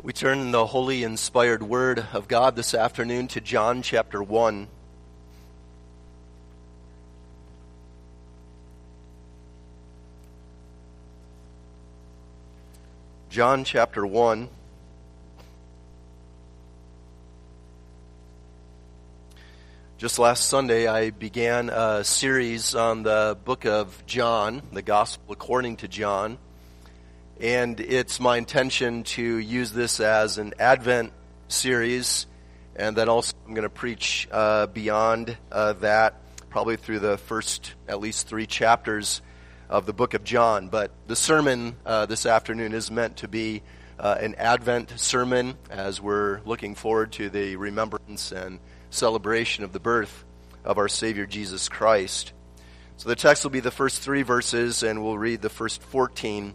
We turn the holy, inspired word of God this afternoon to John chapter 1. John chapter 1. Just last Sunday, I began a series on the book of John, the Gospel according to John. And it's my intention to use this as an Advent series. And then also, I'm going to preach uh, beyond uh, that, probably through the first at least three chapters of the book of John. But the sermon uh, this afternoon is meant to be uh, an Advent sermon as we're looking forward to the remembrance and celebration of the birth of our Savior Jesus Christ. So the text will be the first three verses, and we'll read the first 14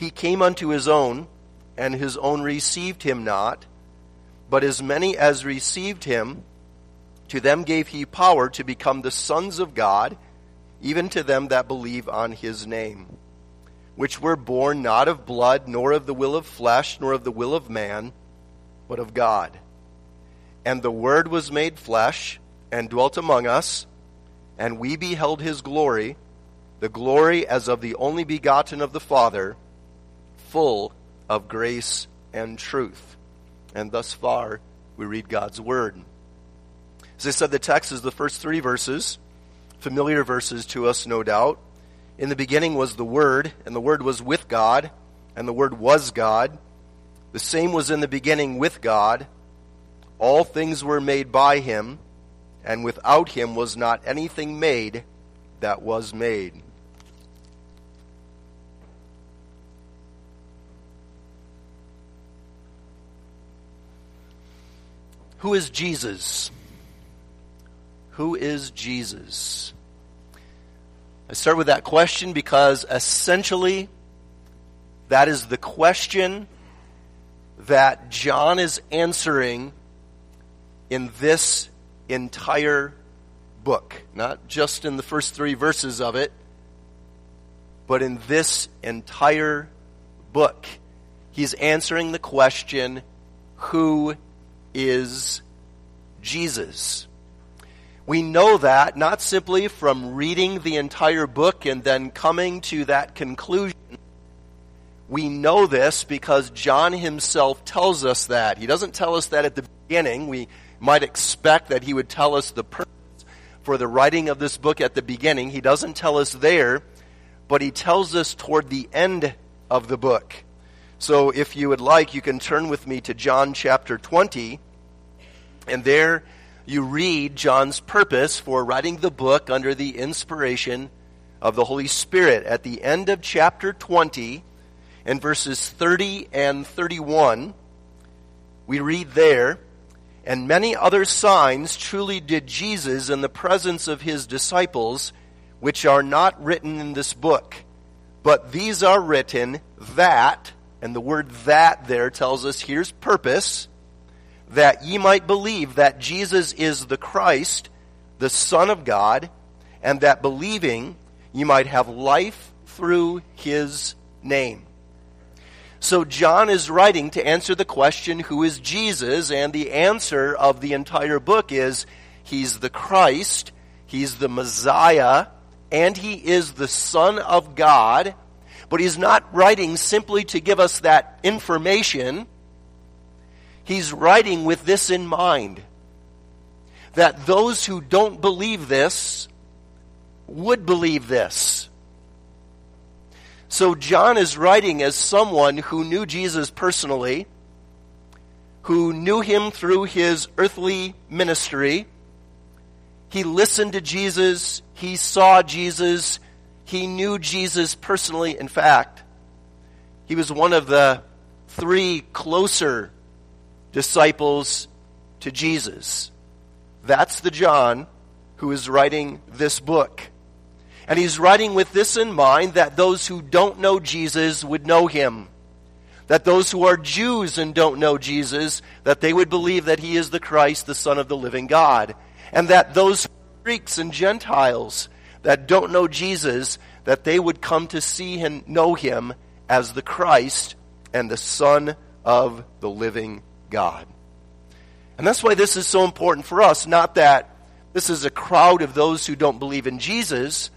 He came unto his own, and his own received him not. But as many as received him, to them gave he power to become the sons of God, even to them that believe on his name, which were born not of blood, nor of the will of flesh, nor of the will of man, but of God. And the Word was made flesh, and dwelt among us, and we beheld his glory, the glory as of the only begotten of the Father full of grace and truth. And thus far, we read God's Word. As I said, the text is the first three verses, familiar verses to us, no doubt. In the beginning was the Word, and the Word was with God, and the Word was God. The same was in the beginning with God. All things were made by Him, and without Him was not anything made that was made. Who is Jesus? Who is Jesus? I start with that question because essentially that is the question that John is answering in this entire book. Not just in the first three verses of it, but in this entire book. He's answering the question, who is Jesus. We know that not simply from reading the entire book and then coming to that conclusion. We know this because John himself tells us that. He doesn't tell us that at the beginning. We might expect that he would tell us the purpose for the writing of this book at the beginning. He doesn't tell us there, but he tells us toward the end of the book. So if you would like, you can turn with me to John chapter 20. And there you read John's purpose for writing the book under the inspiration of the Holy Spirit. At the end of chapter 20 and verses 30 and 31, we read there, and many other signs truly did Jesus in the presence of his disciples, which are not written in this book. But these are written that and the word that there tells us here's purpose, that ye might believe that Jesus is the Christ, the Son of God, and that believing ye might have life through his name. So John is writing to answer the question, who is Jesus? And the answer of the entire book is, he's the Christ, he's the Messiah, and he is the Son of God, but he's not writing simply to give us that information. he's writing with this in mind that those who don't believe this would believe this. So John is writing as someone who knew Jesus personally, who knew him through his earthly ministry. He listened to Jesus, he saw Jesus, he knew Jesus personally. In fact, he was one of the three closer disciples to Jesus. That's the John who is writing this book. And he's writing with this in mind that those who don't know Jesus would know him. That those who are Jews and don't know Jesus, that they would believe that he is the Christ, the Son of the living God. And that those Greeks and Gentiles that don't know Jesus, that they would come to see and know him as the Christ and the Son of the living God. And that's why this is so important for us. Not that this is a crowd of those who don't believe in Jesus,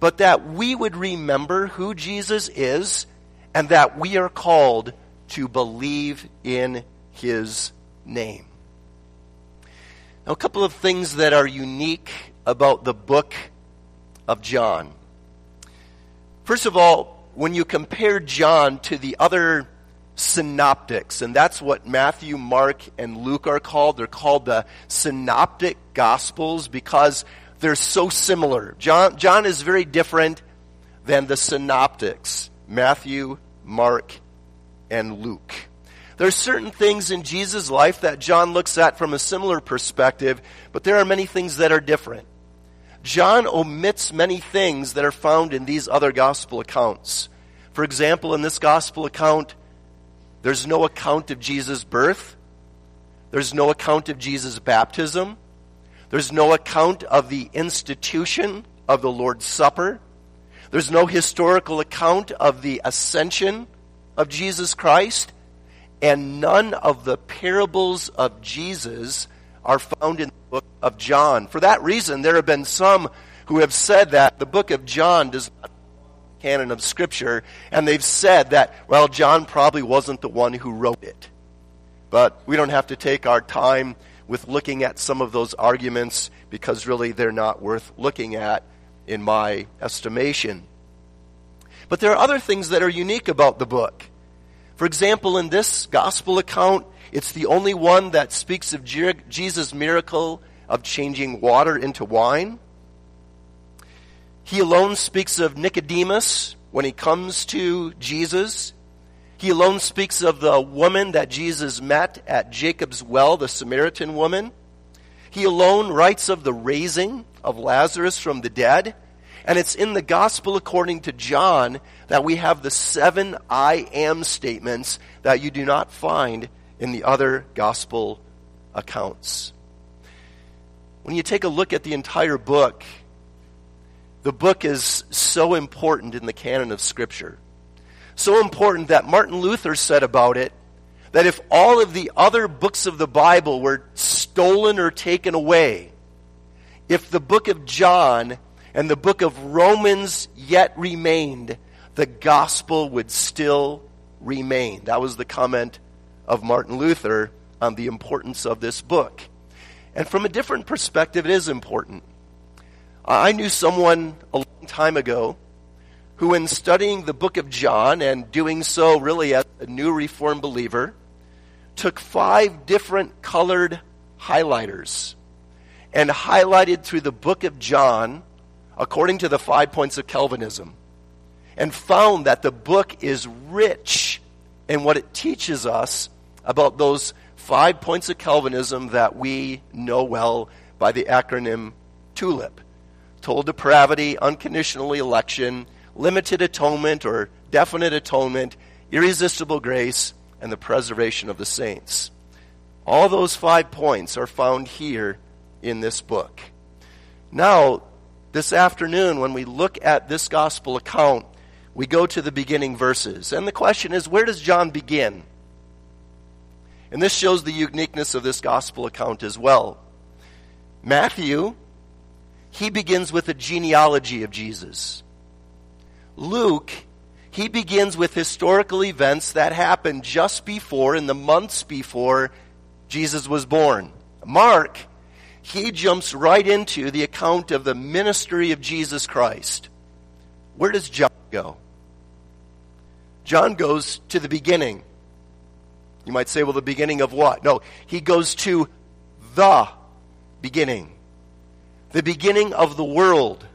but that we would remember who Jesus is and that we are called to believe in his name. Now, a couple of things that are unique about the book of John. First of all, when you compare John to the other synoptics, and that's what Matthew, Mark, and Luke are called. They're called the synoptic gospels because they're so similar. John, John is very different than the synoptics Matthew, Mark, and Luke. There are certain things in Jesus' life that John looks at from a similar perspective, but there are many things that are different. John omits many things that are found in these other gospel accounts. For example, in this gospel account, there's no account of Jesus' birth. There's no account of Jesus' baptism. There's no account of the institution of the Lord's Supper. There's no historical account of the ascension of Jesus Christ. And none of the parables of Jesus are found in the book of John. For that reason, there have been some who have said that the book of John does not canon of scripture and they've said that well John probably wasn't the one who wrote it but we don't have to take our time with looking at some of those arguments because really they're not worth looking at in my estimation. But there are other things that are unique about the book. For example, in this gospel account, it's the only one that speaks of Jesus' miracle of changing water into wine. He alone speaks of Nicodemus when he comes to Jesus he alone speaks of the woman that Jesus met at Jacob's well, the Samaritan woman. He alone writes of the raising of Lazarus from the dead. And it's in the gospel according to John that we have the seven I am statements that you do not find in the other gospel accounts. When you take a look at the entire book, the book is so important in the canon of Scripture so important that Martin Luther said about it that if all of the other books of the Bible were stolen or taken away, if the book of John and the book of Romans yet remained, the gospel would still remain. That was the comment of Martin Luther on the importance of this book. And from a different perspective, it is important. I knew someone a long time ago who, in studying the book of John and doing so really as a new Reformed believer, took five different colored highlighters and highlighted through the book of John according to the five points of Calvinism and found that the book is rich in what it teaches us about those five points of Calvinism that we know well by the acronym TULIP. Total depravity, unconditional election, limited atonement or definite atonement, irresistible grace, and the preservation of the saints. All those five points are found here in this book. Now, this afternoon, when we look at this gospel account, we go to the beginning verses. And the question is, where does John begin? And this shows the uniqueness of this gospel account as well. Matthew, he begins with a genealogy of Jesus. Luke, he begins with historical events that happened just before, in the months before Jesus was born. Mark, he jumps right into the account of the ministry of Jesus Christ. Where does John go? John goes to the beginning. You might say, well, the beginning of what? No, he goes to the beginning. The beginning of the world.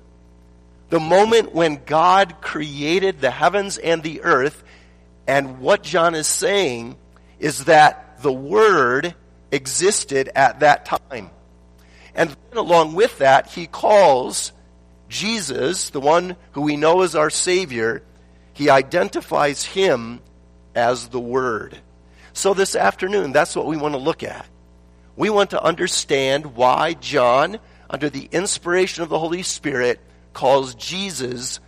The moment when God created the heavens and the earth. And what John is saying is that the Word existed at that time. And along with that, he calls Jesus, the one who we know as our Savior, he identifies him as the Word. So this afternoon, that's what we want to look at. We want to understand why John, under the inspiration of the Holy Spirit, calls Jesus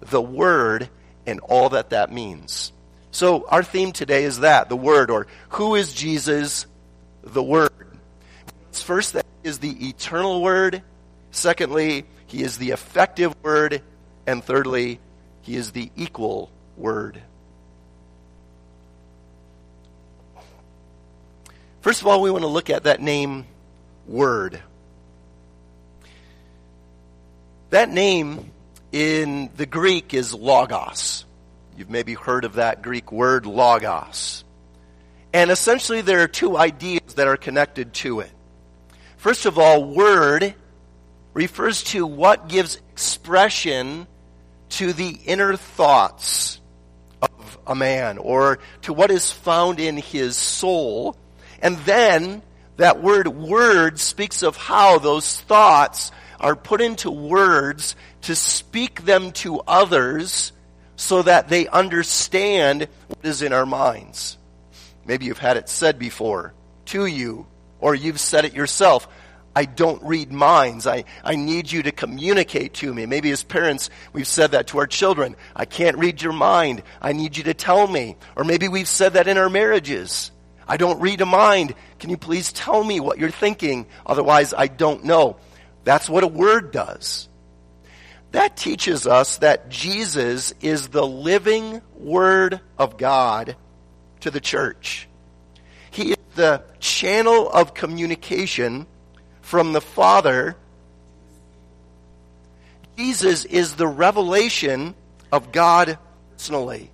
the Word and all that that means. So our theme today is that, the Word, or who is Jesus, the Word? First, that is the eternal Word. Secondly, he is the effective Word. And thirdly, he is the equal Word. First of all, we want to look at that name, Word. That name in the Greek is logos. You've maybe heard of that Greek word logos. And essentially, there are two ideas that are connected to it. First of all, word refers to what gives expression to the inner thoughts of a man or to what is found in his soul. And then that word word speaks of how those thoughts are put into words to speak them to others so that they understand what is in our minds. Maybe you've had it said before to you, or you've said it yourself. I don't read minds. I, I need you to communicate to me. Maybe as parents, we've said that to our children. I can't read your mind. I need you to tell me. Or maybe we've said that in our marriages. I don't read a mind. Can you please tell me what you're thinking? Otherwise, I don't know. That's what a word does. That teaches us that Jesus is the living Word of God to the church. He is the channel of communication from the Father. Jesus is the revelation of God personally.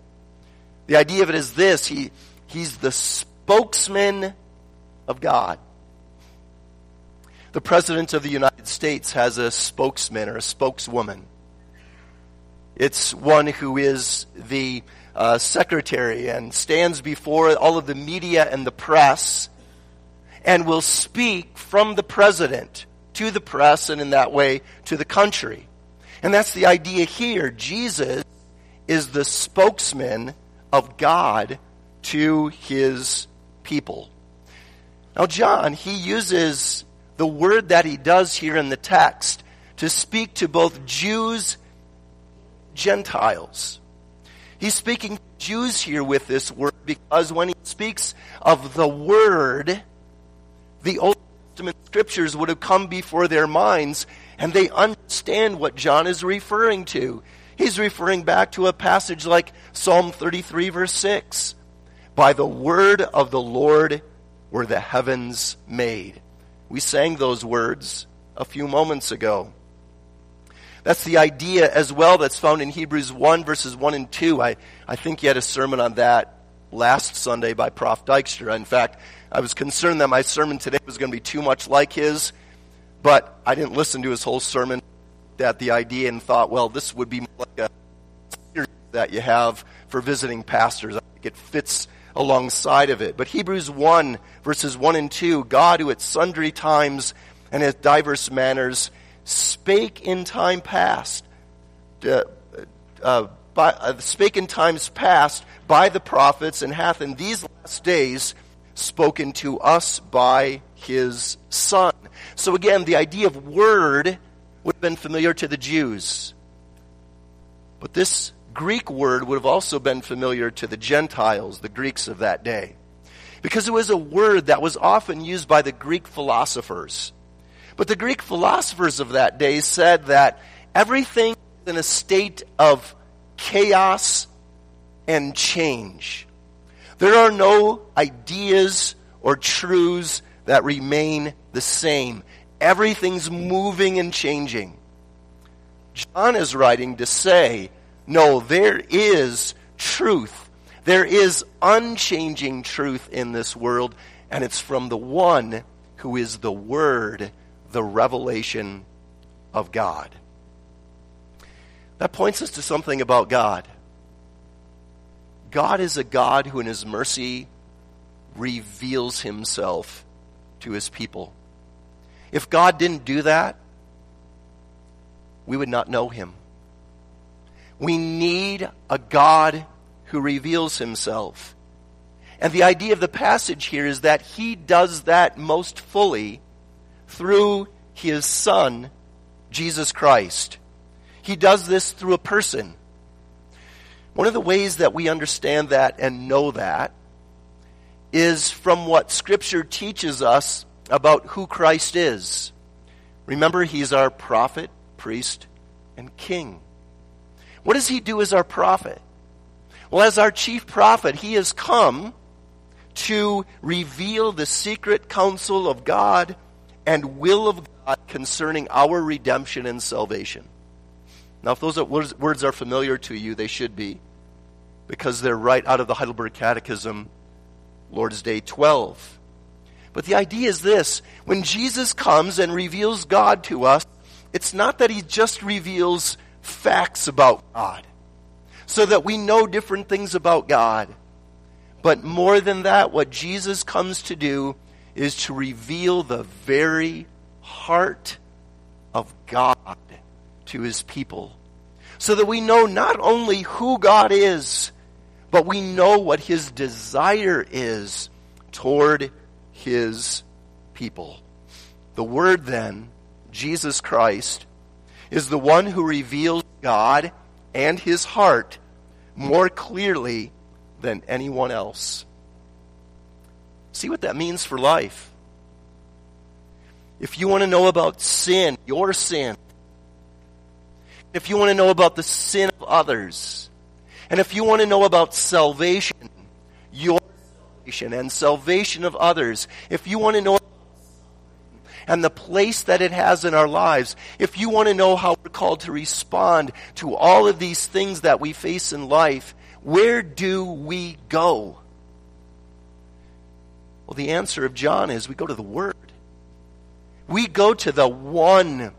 The idea of it is this he, He's the spokesman of God. The President of the United States has a spokesman or a spokeswoman. It's one who is the uh, secretary and stands before all of the media and the press and will speak from the president to the press and in that way to the country. And that's the idea here. Jesus is the spokesman of God to his people. Now, John, he uses the word that he does here in the text to speak to both Jews, Gentiles. He's speaking Jews here with this word because when he speaks of the word, the Old Testament scriptures would have come before their minds and they understand what John is referring to. He's referring back to a passage like Psalm 33 verse 6. By the word of the Lord were the heavens made. We sang those words a few moments ago. That's the idea as well that's found in Hebrews 1 verses 1 and 2. I, I think you had a sermon on that last Sunday by Prof. Dykstra. In fact, I was concerned that my sermon today was going to be too much like his, but I didn't listen to his whole sermon at the idea and thought, well, this would be like a series that you have for visiting pastors. I think it fits alongside of it. But Hebrews 1, verses 1 and 2, God who at sundry times and in diverse manners spake in time past, uh, uh, by, uh, spake in times past by the prophets, and hath in these last days spoken to us by his Son. So again, the idea of word would have been familiar to the Jews. But this Greek word would have also been familiar to the Gentiles, the Greeks of that day. Because it was a word that was often used by the Greek philosophers. But the Greek philosophers of that day said that everything is in a state of chaos and change. There are no ideas or truths that remain the same. Everything's moving and changing. John is writing to say, no, there is truth. There is unchanging truth in this world, and it's from the one who is the Word, the revelation of God. That points us to something about God. God is a God who, in His mercy, reveals Himself to His people. If God didn't do that, we would not know Him. We need a God who reveals Himself. And the idea of the passage here is that He does that most fully through His Son, Jesus Christ. He does this through a person. One of the ways that we understand that and know that is from what Scripture teaches us about who Christ is. Remember, He's our prophet, priest, and king. What does He do as our prophet? Well, as our chief prophet, He has come to reveal the secret counsel of God and will of God concerning our redemption and salvation. Now, if those words are familiar to you, they should be, because they're right out of the Heidelberg Catechism, Lord's Day 12. But the idea is this when Jesus comes and reveals God to us, it's not that he just reveals facts about God, so that we know different things about God. But more than that, what Jesus comes to do is to reveal the very heart of God to his people. So that we know not only who God is, but we know what his desire is toward his people. The Word, then, Jesus Christ, is the one who reveals God and his heart more clearly than anyone else. See what that means for life. If you want to know about sin, your sin, if you want to know about the sin of others, and if you want to know about salvation, your salvation and salvation of others, if you want to know and the place that it has in our lives, if you want to know how we're called to respond to all of these things that we face in life, where do we go? Well, the answer of John is we go to the Word. We go to the one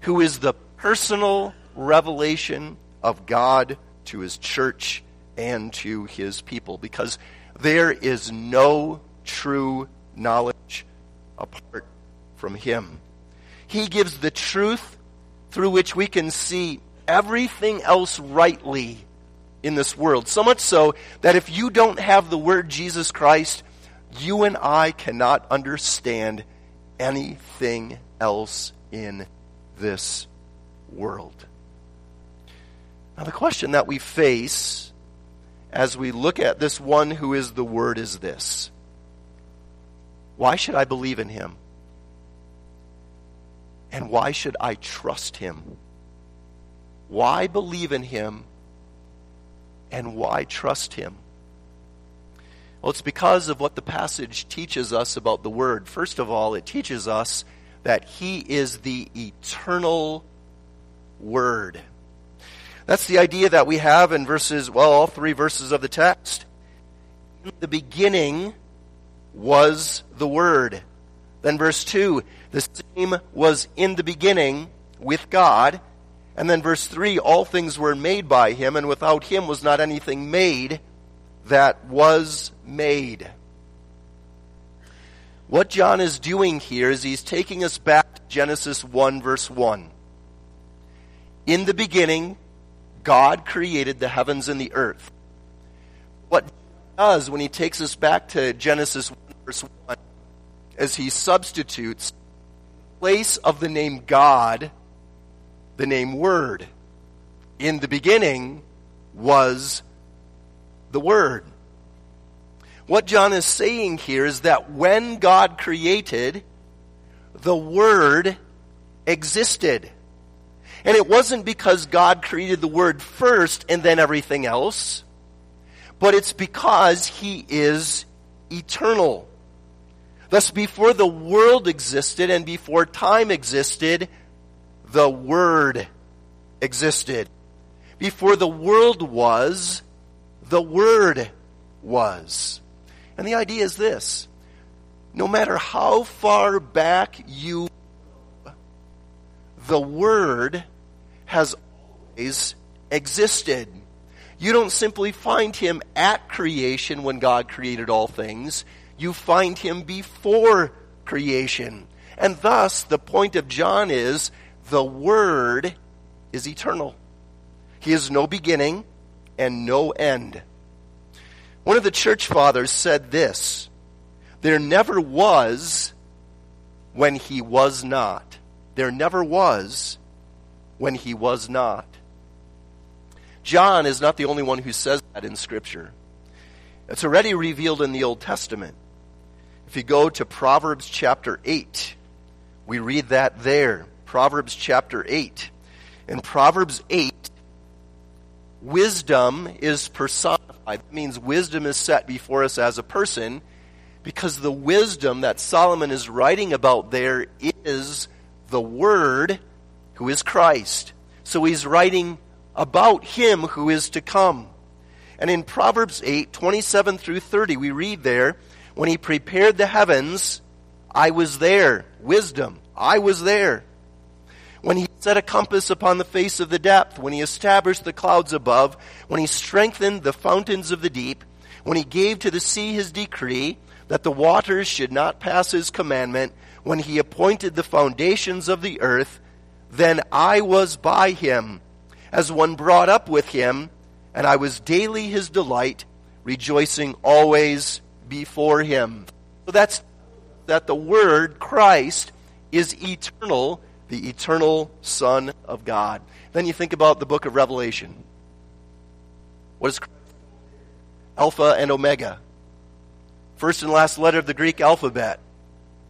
who is the personal revelation of God to his church and to his people because there is no true knowledge apart from him. He gives the truth through which we can see everything else rightly in this world. So much so that if you don't have the word Jesus Christ, you and I cannot understand anything else in this world. Now, the question that we face as we look at this one who is the Word is this Why should I believe in him? And why should I trust him? Why believe in him? And why trust him? Well, it's because of what the passage teaches us about the Word. First of all, it teaches us that He is the eternal Word. That's the idea that we have in verses, well, all three verses of the text. In the beginning was the Word. Then verse 2, the same was in the beginning with God. And then verse 3, all things were made by him, and without him was not anything made that was made. What John is doing here is he's taking us back to Genesis 1, verse 1. In the beginning, God created the heavens and the earth. What does when he takes us back to Genesis 1, verse 1 is he substitutes place of the name God the name Word. In the beginning was the Word. What John is saying here is that when God created, the Word existed. And it wasn't because God created the Word first and then everything else. but it's because he is eternal. Thus, before the world existed and before time existed, the Word existed. Before the world was, the Word was. And the idea is this no matter how far back you the Word has always existed. You don't simply find him at creation when God created all things. You find him before creation. And thus, the point of John is the Word is eternal. He has no beginning and no end. One of the church fathers said this There never was when he was not. There never was when he was not. John is not the only one who says that in Scripture. It's already revealed in the Old Testament. If you go to Proverbs chapter 8, we read that there. Proverbs chapter 8. In Proverbs 8, wisdom is personified. That means wisdom is set before us as a person because the wisdom that Solomon is writing about there is the Word who is Christ. So he's writing about him who is to come. And in Proverbs 8, 27 through 30, we read there, when he prepared the heavens, I was there. Wisdom. I was there when he set a compass upon the face of the depth, when he established the clouds above, when he strengthened the fountains of the deep, when he gave to the sea his decree, that the waters should not pass his commandment, when he appointed the foundations of the earth, then I was by him, as one brought up with him, and I was daily his delight, rejoicing always before him. So that's that the word Christ is eternal the eternal Son of God. Then you think about the book of Revelation. What is Christ? Alpha and Omega? First and last letter of the Greek alphabet.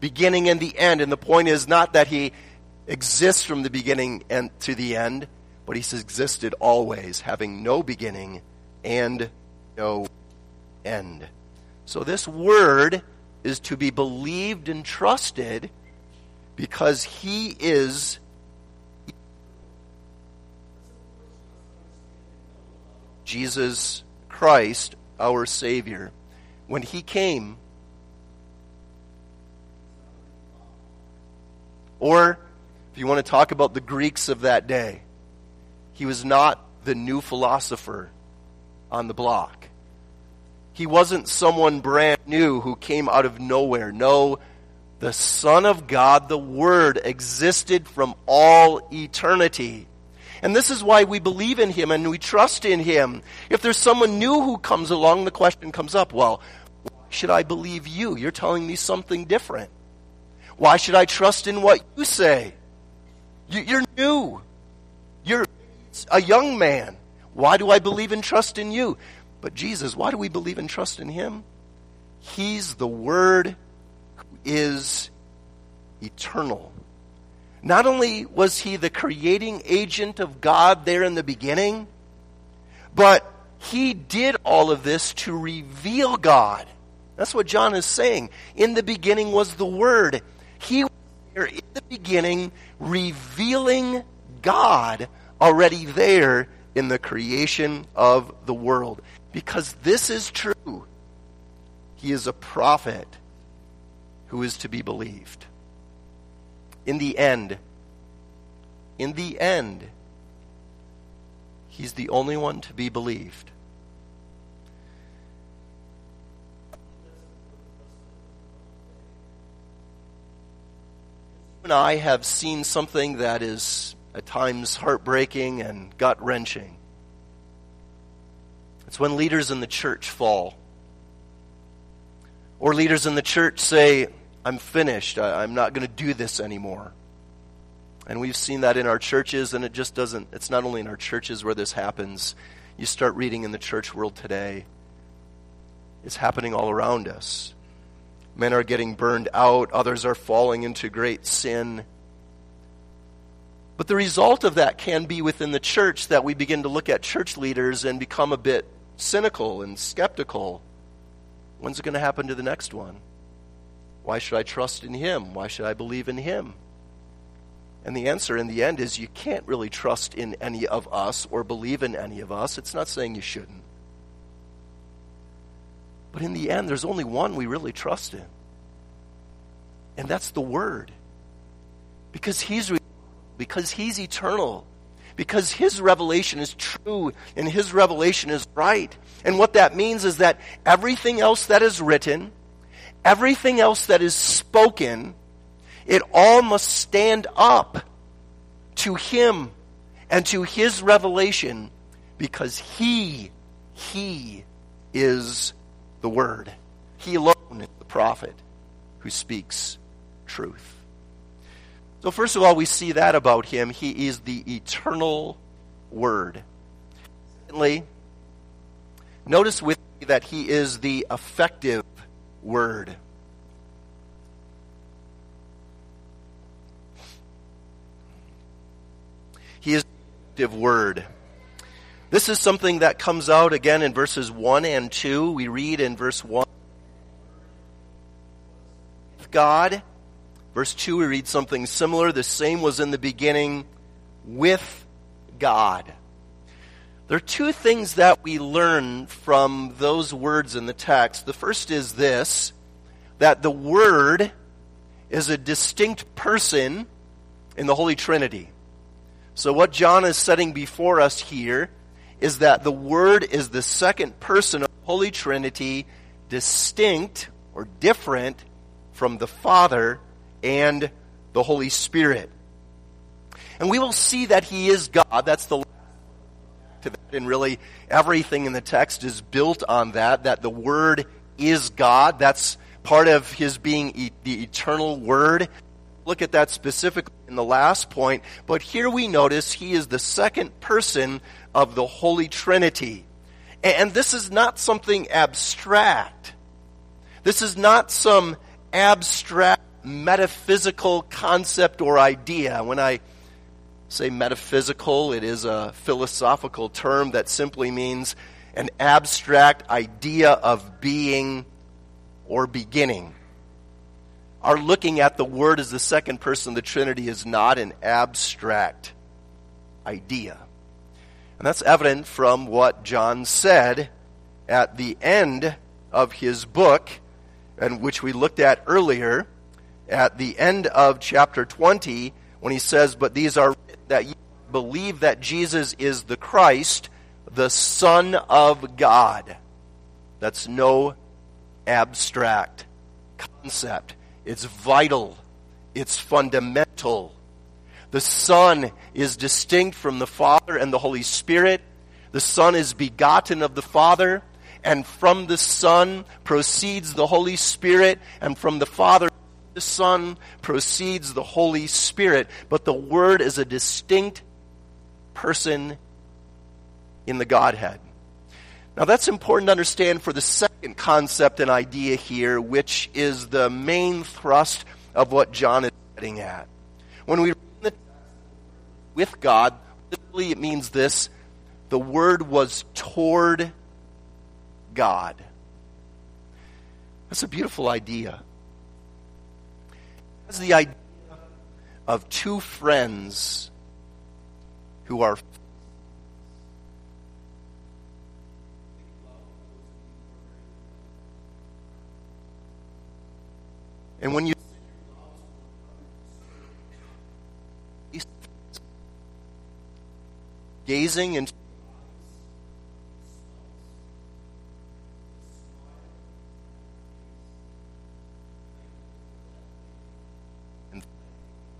Beginning and the end. And the point is not that he exists from the beginning and to the end, but he's existed always, having no beginning and no end. So this word is to be believed and trusted because he is Jesus Christ, our Savior. When he came, or if you want to talk about the Greeks of that day, he was not the new philosopher on the block. He wasn't someone brand new who came out of nowhere. No, the Son of God, the Word, existed from all eternity. And this is why we believe in Him and we trust in Him. If there's someone new who comes along, the question comes up, well, why should I believe you? You're telling me something different. Why should I trust in what you say? You're new. You're a young man. Why do I believe and trust in you? But Jesus, why do we believe and trust in Him? He's the Word who is eternal. Not only was he the creating agent of God there in the beginning, but he did all of this to reveal God. That's what John is saying. In the beginning was the Word. He was there in the beginning revealing God already there in the creation of the world. Because this is true. He is a prophet who is to be believed. In the end, in the end, he's the only one to be believed. and I have seen something that is at times heartbreaking and gut wrenching. It's when leaders in the church fall. Or leaders in the church say, I'm finished. I, am not going to do this anymore. And we've seen that in our churches, and it just doesn't, it's not only in our churches where this happens. You start reading in the church world today, it's happening all around us. Men are getting burned out, others are falling into great sin. But the result of that can be within the church that we begin to look at church leaders and become a bit cynical and skeptical. When's it going to happen to the next one? Why should I trust in Him? Why should I believe in Him? And the answer in the end is you can't really trust in any of us or believe in any of us. It's not saying you shouldn't. But in the end, there's only one we really trust in. And that's the Word. Because He's, because he's eternal. Because His revelation is true and His revelation is right. And what that means is that everything else that is written, everything else that is spoken, it all must stand up to Him and to His revelation because He, He is the Word. He alone is the prophet who speaks truth. So, first of all, we see that about Him. He is the eternal Word. Secondly, notice with me that He is the effective Word. He is the effective word. This is something that comes out again in verses 1 and 2. We read in verse 1 God. Verse 2, we read something similar. The same was in the beginning with God. There are two things that we learn from those words in the text. The first is this that the Word is a distinct person in the Holy Trinity. So, what John is setting before us here is that the Word is the second person of the Holy Trinity, distinct or different from the Father and the Holy Spirit. And we will see that He is God. That's the to that, and really everything in the text is built on that, that the Word is God. That's part of His being e- the eternal Word look at that specifically in the last point, but here we notice he is the second person of the Holy Trinity. And this is not something abstract. This is not some abstract metaphysical concept or idea. When I say metaphysical, it is a philosophical term that simply means an abstract idea of being or beginning our looking at the Word as the second person of the Trinity is not an abstract idea. And that's evident from what John said at the end of his book, and which we looked at earlier, at the end of chapter 20, when he says, But these are that you believe that Jesus is the Christ, the Son of God. That's no abstract concept. It's vital. It's fundamental. The Son is distinct from the Father and the Holy Spirit. The Son is begotten of the Father, and from the Son proceeds the Holy Spirit, and from the Father, the Son proceeds the Holy Spirit. But the Word is a distinct person in the Godhead. Now that's important to understand for the second concept and idea here, which is the main thrust of what John is getting at. When we read the with God, literally it means this, the word was toward God. That's a beautiful idea. It's the idea of two friends who are And when you gazing into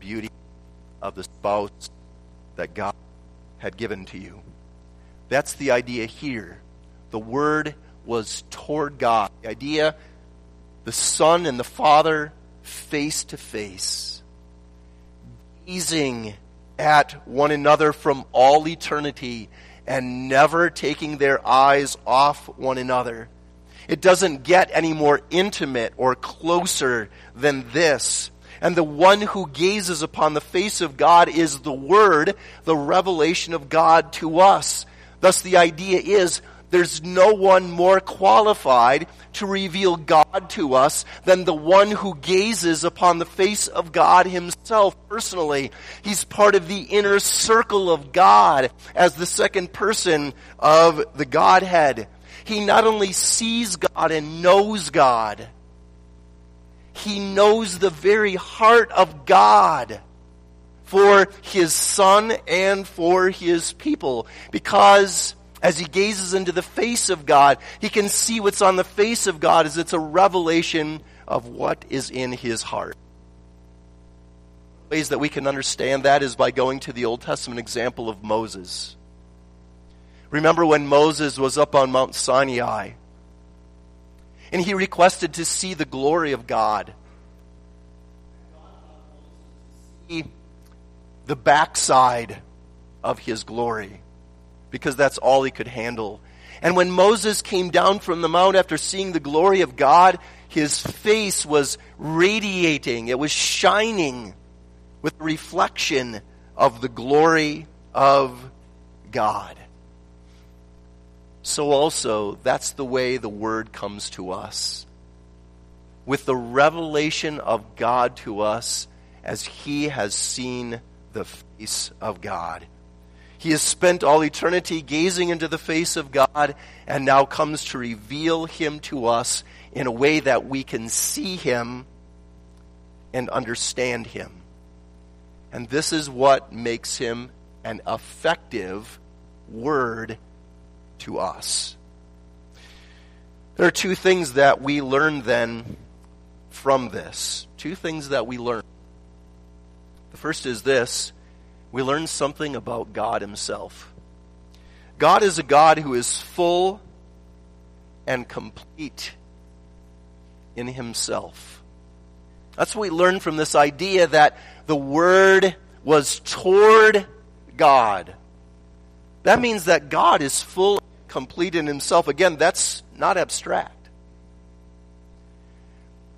beauty of the spouse that God had given to you. That's the idea here. The word was toward God. The idea the Son and the Father face to face, gazing at one another from all eternity and never taking their eyes off one another. It doesn't get any more intimate or closer than this. And the one who gazes upon the face of God is the Word, the revelation of God to us. Thus, the idea is there's no one more qualified to reveal God to us than the one who gazes upon the face of God himself personally. He's part of the inner circle of God as the second person of the Godhead. He not only sees God and knows God, he knows the very heart of God for his son and for his people because as he gazes into the face of God, he can see what's on the face of God as it's a revelation of what is in his heart. Ways that we can understand that is by going to the Old Testament example of Moses. Remember when Moses was up on Mount Sinai and he requested to see the glory of God. See the backside of his glory because that's all he could handle. And when Moses came down from the mount after seeing the glory of God, his face was radiating. It was shining with the reflection of the glory of God. So also, that's the way the word comes to us. With the revelation of God to us as he has seen the face of God. He has spent all eternity gazing into the face of God and now comes to reveal him to us in a way that we can see him and understand him. And this is what makes him an effective word to us. There are two things that we learn then from this. Two things that we learn. The first is this we learn something about God Himself. God is a God who is full and complete in Himself. That's what we learn from this idea that the Word was toward God. That means that God is full complete in Himself. Again, that's not abstract.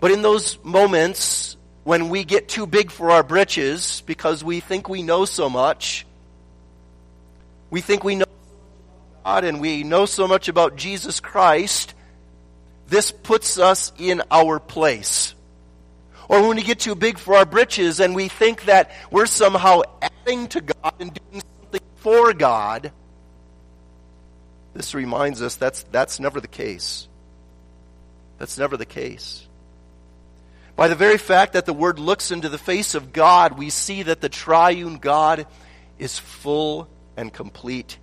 But in those moments when we get too big for our britches because we think we know so much. We think we know God and we know so much about Jesus Christ. This puts us in our place. Or when we get too big for our britches and we think that we're somehow adding to God and doing something for God, this reminds us that's, that's never the case. That's never the case. By the very fact that the Word looks into the face of God, we see that the triune God is full and complete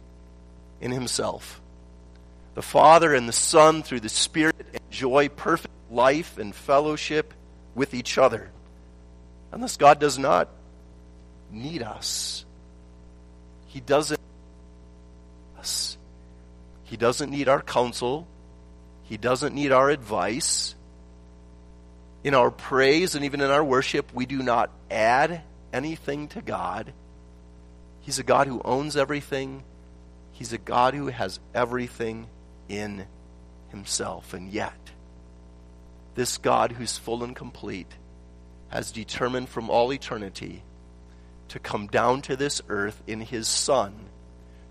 in Himself. The Father and the Son, through the Spirit, enjoy perfect life and fellowship with each other. And this God does not need us. He doesn't us. He doesn't need our counsel. He doesn't need our advice in our praise and even in our worship, we do not add anything to God. He's a God who owns everything. He's a God who has everything in himself. And yet, this God who's full and complete has determined from all eternity to come down to this earth in his Son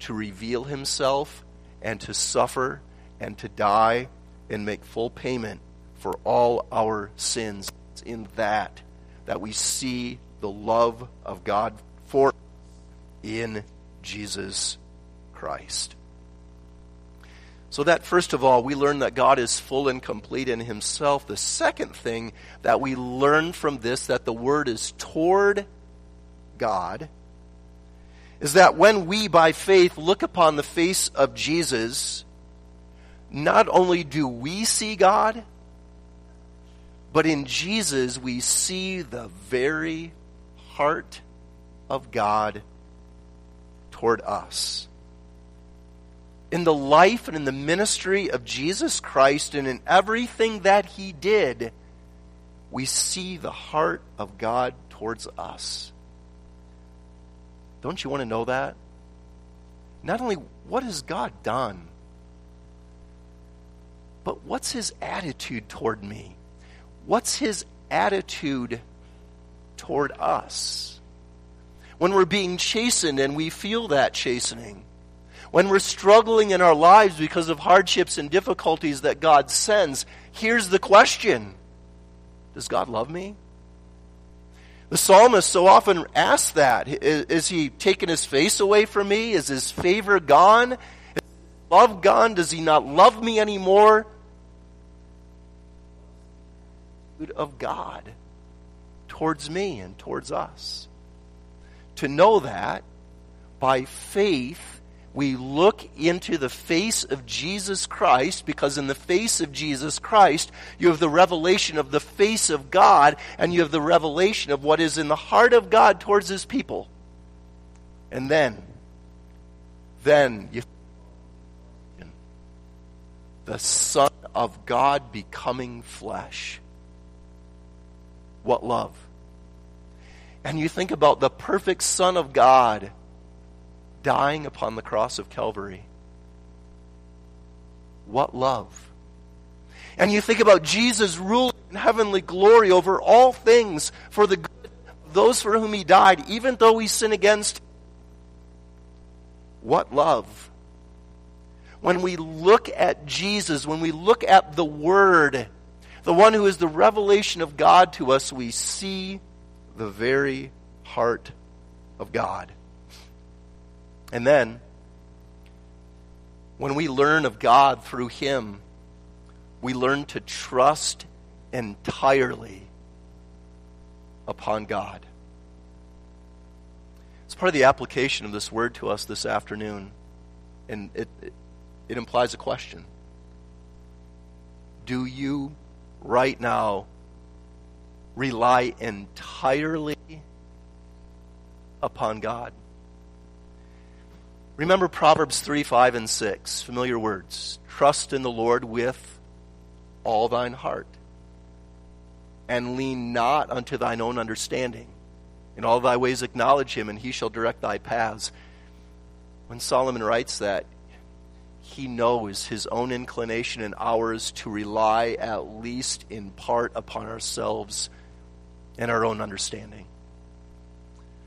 to reveal himself and to suffer and to die and make full payment for all our sins. It's in that that we see the love of God for in Jesus Christ. So that first of all, we learn that God is full and complete in himself. The second thing that we learn from this that the word is toward God is that when we by faith look upon the face of Jesus, not only do we see God, but in Jesus, we see the very heart of God toward us. In the life and in the ministry of Jesus Christ and in everything that he did, we see the heart of God towards us. Don't you want to know that? Not only what has God done, but what's his attitude toward me? what's his attitude toward us? When we're being chastened and we feel that chastening, when we're struggling in our lives because of hardships and difficulties that God sends, here's the question Does God love me? The psalmist so often asks that. Is, he taking his face away from me? Is his favor gone? Is love gone? Does he not love me anymore? Of God towards me and towards us. To know that by faith, we look into the face of Jesus Christ because in the face of Jesus Christ, you have the revelation of the face of God and you have the revelation of what is in the heart of God towards his people. And then, then you the Son of God becoming flesh. What love. And you think about the perfect Son of God dying upon the cross of Calvary. What love. And you think about Jesus ruling in heavenly glory over all things for the good of those for whom he died, even though we sin against. What love. When we look at Jesus, when we look at the Word, the one who is the revelation of God to us, we see the very heart of God. And then, when we learn of God through Him, we learn to trust entirely upon God. It's part of the application of this word to us this afternoon, and it, it, it implies a question. Do you right now rely entirely upon God? Remember Proverbs 3, 5, and 6, familiar words. Trust in the Lord with all thine heart, and lean not unto thine own understanding. In all thy ways acknowledge him, and he shall direct thy paths. When Solomon writes that, he knows his own inclination and ours to rely at least in part upon ourselves and our own understanding.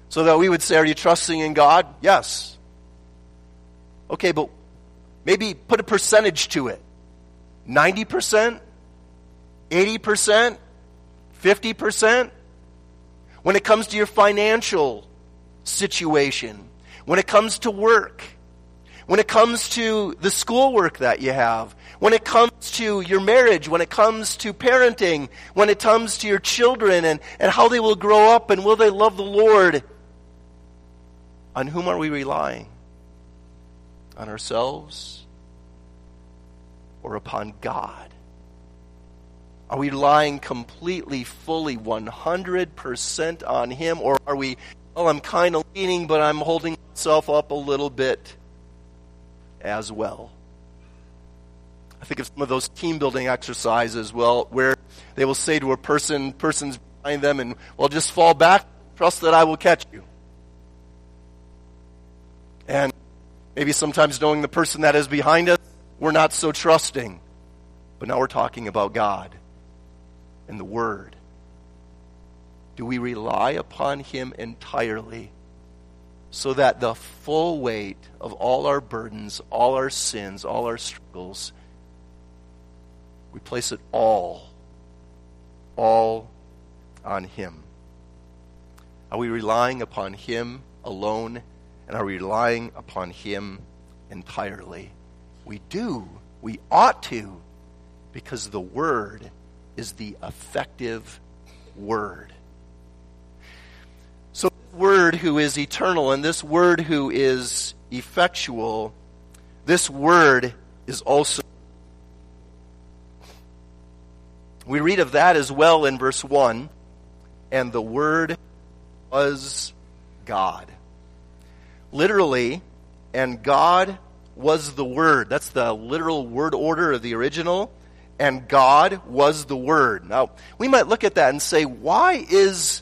So that we would say, Are you trusting in God? Yes. Okay, but maybe put a percentage to it 90%, 80%, 50%. When it comes to your financial situation, when it comes to work, when it comes to the schoolwork that you have, when it comes to your marriage, when it comes to parenting, when it comes to your children and, and how they will grow up and will they love the Lord, on whom are we relying? On ourselves or upon God? Are we relying completely, fully, 100% on Him? Or are we, well, I'm kind of leaning, but I'm holding myself up a little bit as well? I think of some of those team building exercises, well, where they will say to a person, person's behind them, and, well, just fall back, trust that I will catch you. And Maybe sometimes knowing the person that is behind us, we're not so trusting. But now we're talking about God and the Word. Do we rely upon Him entirely so that the full weight of all our burdens, all our sins, all our struggles, we place it all, all on Him? Are we relying upon Him alone? And are relying upon Him entirely. We do, we ought to, because the Word is the effective Word. So, this Word who is eternal and this Word who is effectual, this Word is also. We read of that as well in verse 1 and the Word was God literally, and God was the Word. That's the literal word order of the original. And God was the Word. Now, we might look at that and say, why is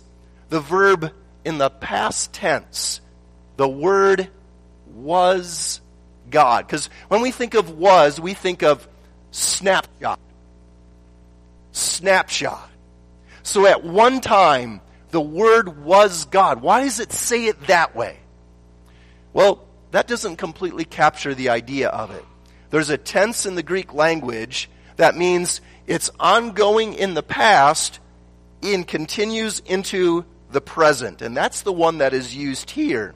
the verb in the past tense? The Word was God. Because when we think of was, we think of snapshot. Snapshot. So at one time, the Word was God. Why does it say it that way? Well, that doesn't completely capture the idea of it. There's a tense in the Greek language that means it's ongoing in the past and continues into the present. And that's the one that is used here.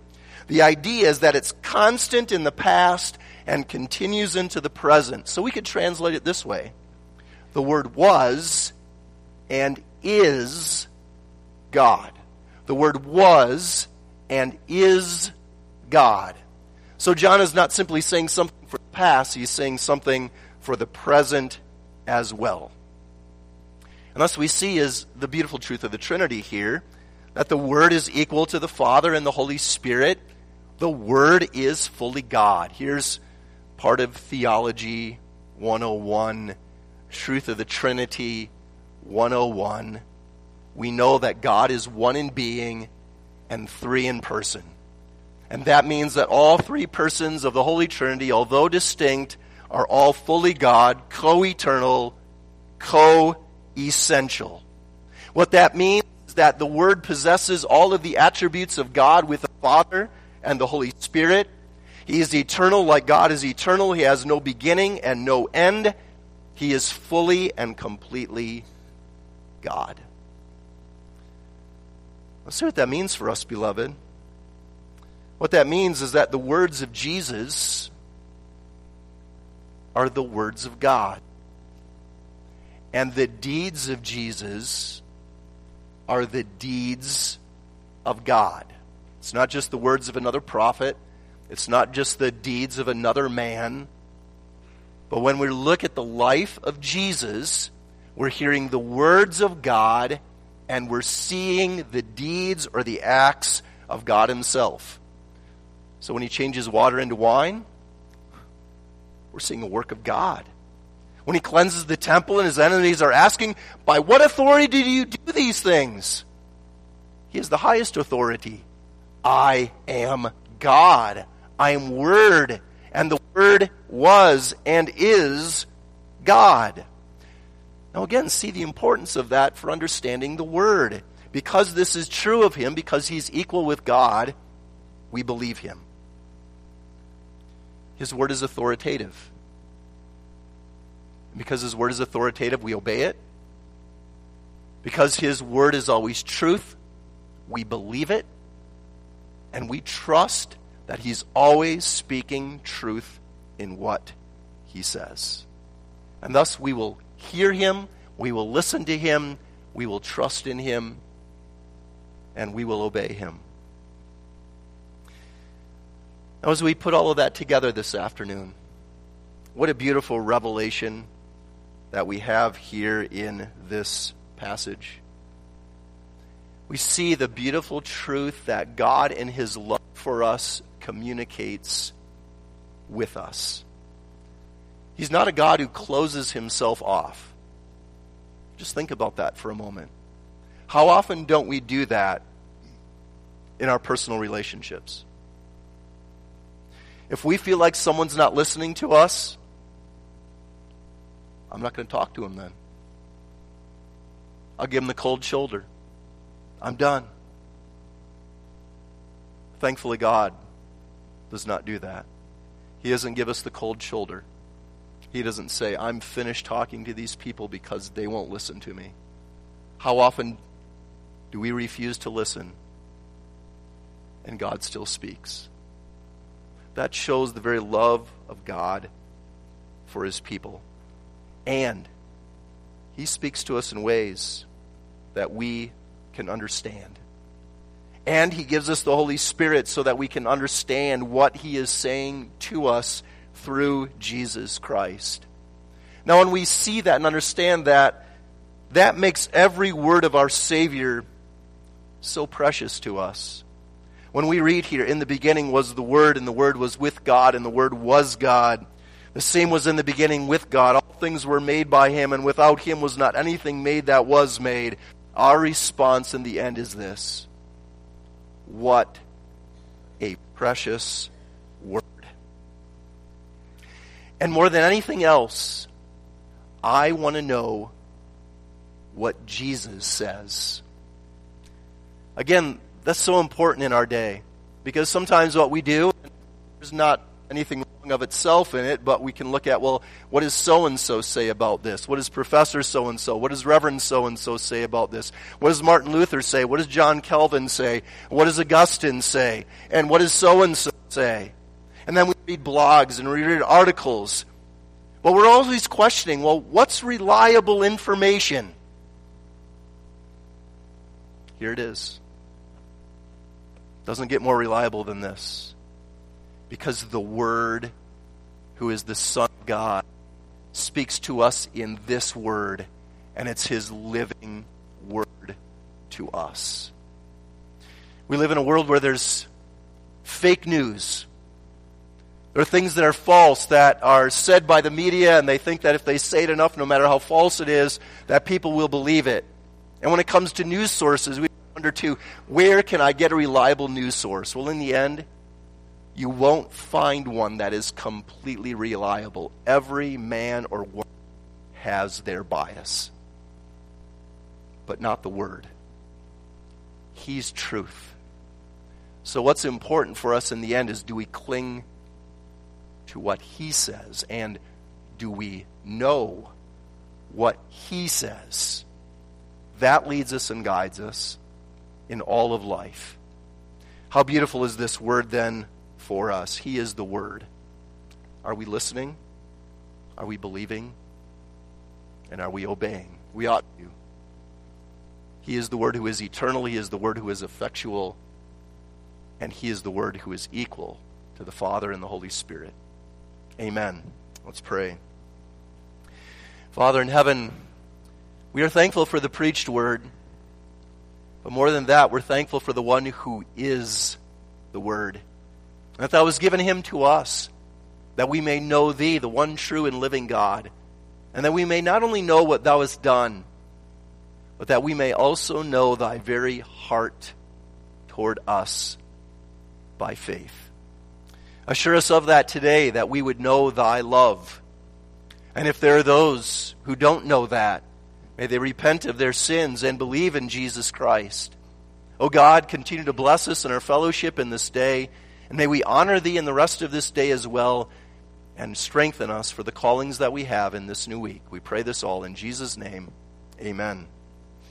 The idea is that it's constant in the past and continues into the present. So we could translate it this way. The word was and is God. The word was and is God. So John is not simply saying something for the past, he's saying something for the present as well. And thus we see is the beautiful truth of the Trinity here that the Word is equal to the Father and the Holy Spirit. The Word is fully God. Here's part of Theology 101, Truth of the Trinity 101. We know that God is one in being and three in person. And that means that all three persons of the Holy Trinity, although distinct, are all fully God, co eternal, co essential. What that means is that the Word possesses all of the attributes of God with the Father and the Holy Spirit. He is eternal like God is eternal. He has no beginning and no end. He is fully and completely God. Let's see what that means for us, beloved. What that means is that the words of Jesus are the words of God. And the deeds of Jesus are the deeds of God. It's not just the words of another prophet, it's not just the deeds of another man. But when we look at the life of Jesus, we're hearing the words of God and we're seeing the deeds or the acts of God Himself. So when he changes water into wine, we're seeing a work of God. When he cleanses the temple and his enemies are asking, by what authority did you do these things? He is the highest authority. I am God. I am Word. And the Word was and is God. Now, again, see the importance of that for understanding the Word. Because this is true of Him, because He's equal with God, we believe Him. His word is authoritative. Because His word is authoritative, we obey it. Because His word is always truth, we believe it. And we trust that He's always speaking truth in what He says. And thus we will hear Him, we will listen to Him, we will trust in Him, and we will obey Him. Now, as we put all of that together this afternoon, what a beautiful revelation that we have here in this passage. We see the beautiful truth that God, in His love for us, communicates with us. He's not a God who closes Himself off. Just think about that for a moment. How often don't we do that in our personal relationships? If we feel like someone's not listening to us, I'm not going to talk to him then. I'll give him the cold shoulder. I'm done. Thankfully, God does not do that. He doesn't give us the cold shoulder. He doesn't say, I'm finished talking to these people because they won't listen to me. How often do we refuse to listen and God still speaks? That shows the very love of God for his people. And he speaks to us in ways that we can understand. And he gives us the Holy Spirit so that we can understand what he is saying to us through Jesus Christ. Now, when we see that and understand that, that makes every word of our Savior so precious to us. When we read here, in the beginning was the Word, and the Word was with God, and the Word was God. The same was in the beginning with God. All things were made by Him, and without Him was not anything made that was made. Our response in the end is this What a precious Word. And more than anything else, I want to know what Jesus says. Again, that's so important in our day because sometimes what we do, there's not anything wrong of itself in it, but we can look at, well, what does so and so say about this? What does Professor so and so? What does Reverend so and so say about this? What does Martin Luther say? What does John Calvin say? What does Augustine say? And what does so and so say? And then we read blogs and we read articles. But we're always questioning, well, what's reliable information? Here it is. Doesn't get more reliable than this because the Word, who is the Son of God, speaks to us in this Word, and it's His living Word to us. We live in a world where there's fake news. There are things that are false that are said by the media, and they think that if they say it enough, no matter how false it is, that people will believe it. And when it comes to news sources, we wonder too, where can I get a reliable news source? Well, in the end, you won't find one that is completely reliable. Every man or woman has their bias, but not the Word. He's truth. So, what's important for us in the end is do we cling to what He says and do we know what He says? That leads us and guides us in all of life. How beautiful is this word then for us. He is the Word. Are we listening? Are we believing? And are we obeying? We ought to. He is the Word who is eternal. He is the Word who is effectual. And He is the Word who is equal to the Father and the Holy Spirit. Amen. Let's pray. Father in heaven, we are thankful for the preached Word. But more than that, we're thankful for the one who is the Word that thou hast given him to us, that we may know thee, the one true and living God, and that we may not only know what thou hast done, but that we may also know thy very heart toward us by faith. Assure us of that today, that we would know thy love. And if there are those who don't know that, may they repent of their sins and believe in Jesus Christ. O oh God, continue to bless us in our fellowship in this day. And may we honor thee in the rest of this day as well and strengthen us for the callings that we have in this new week. We pray this all in Jesus' name. Amen.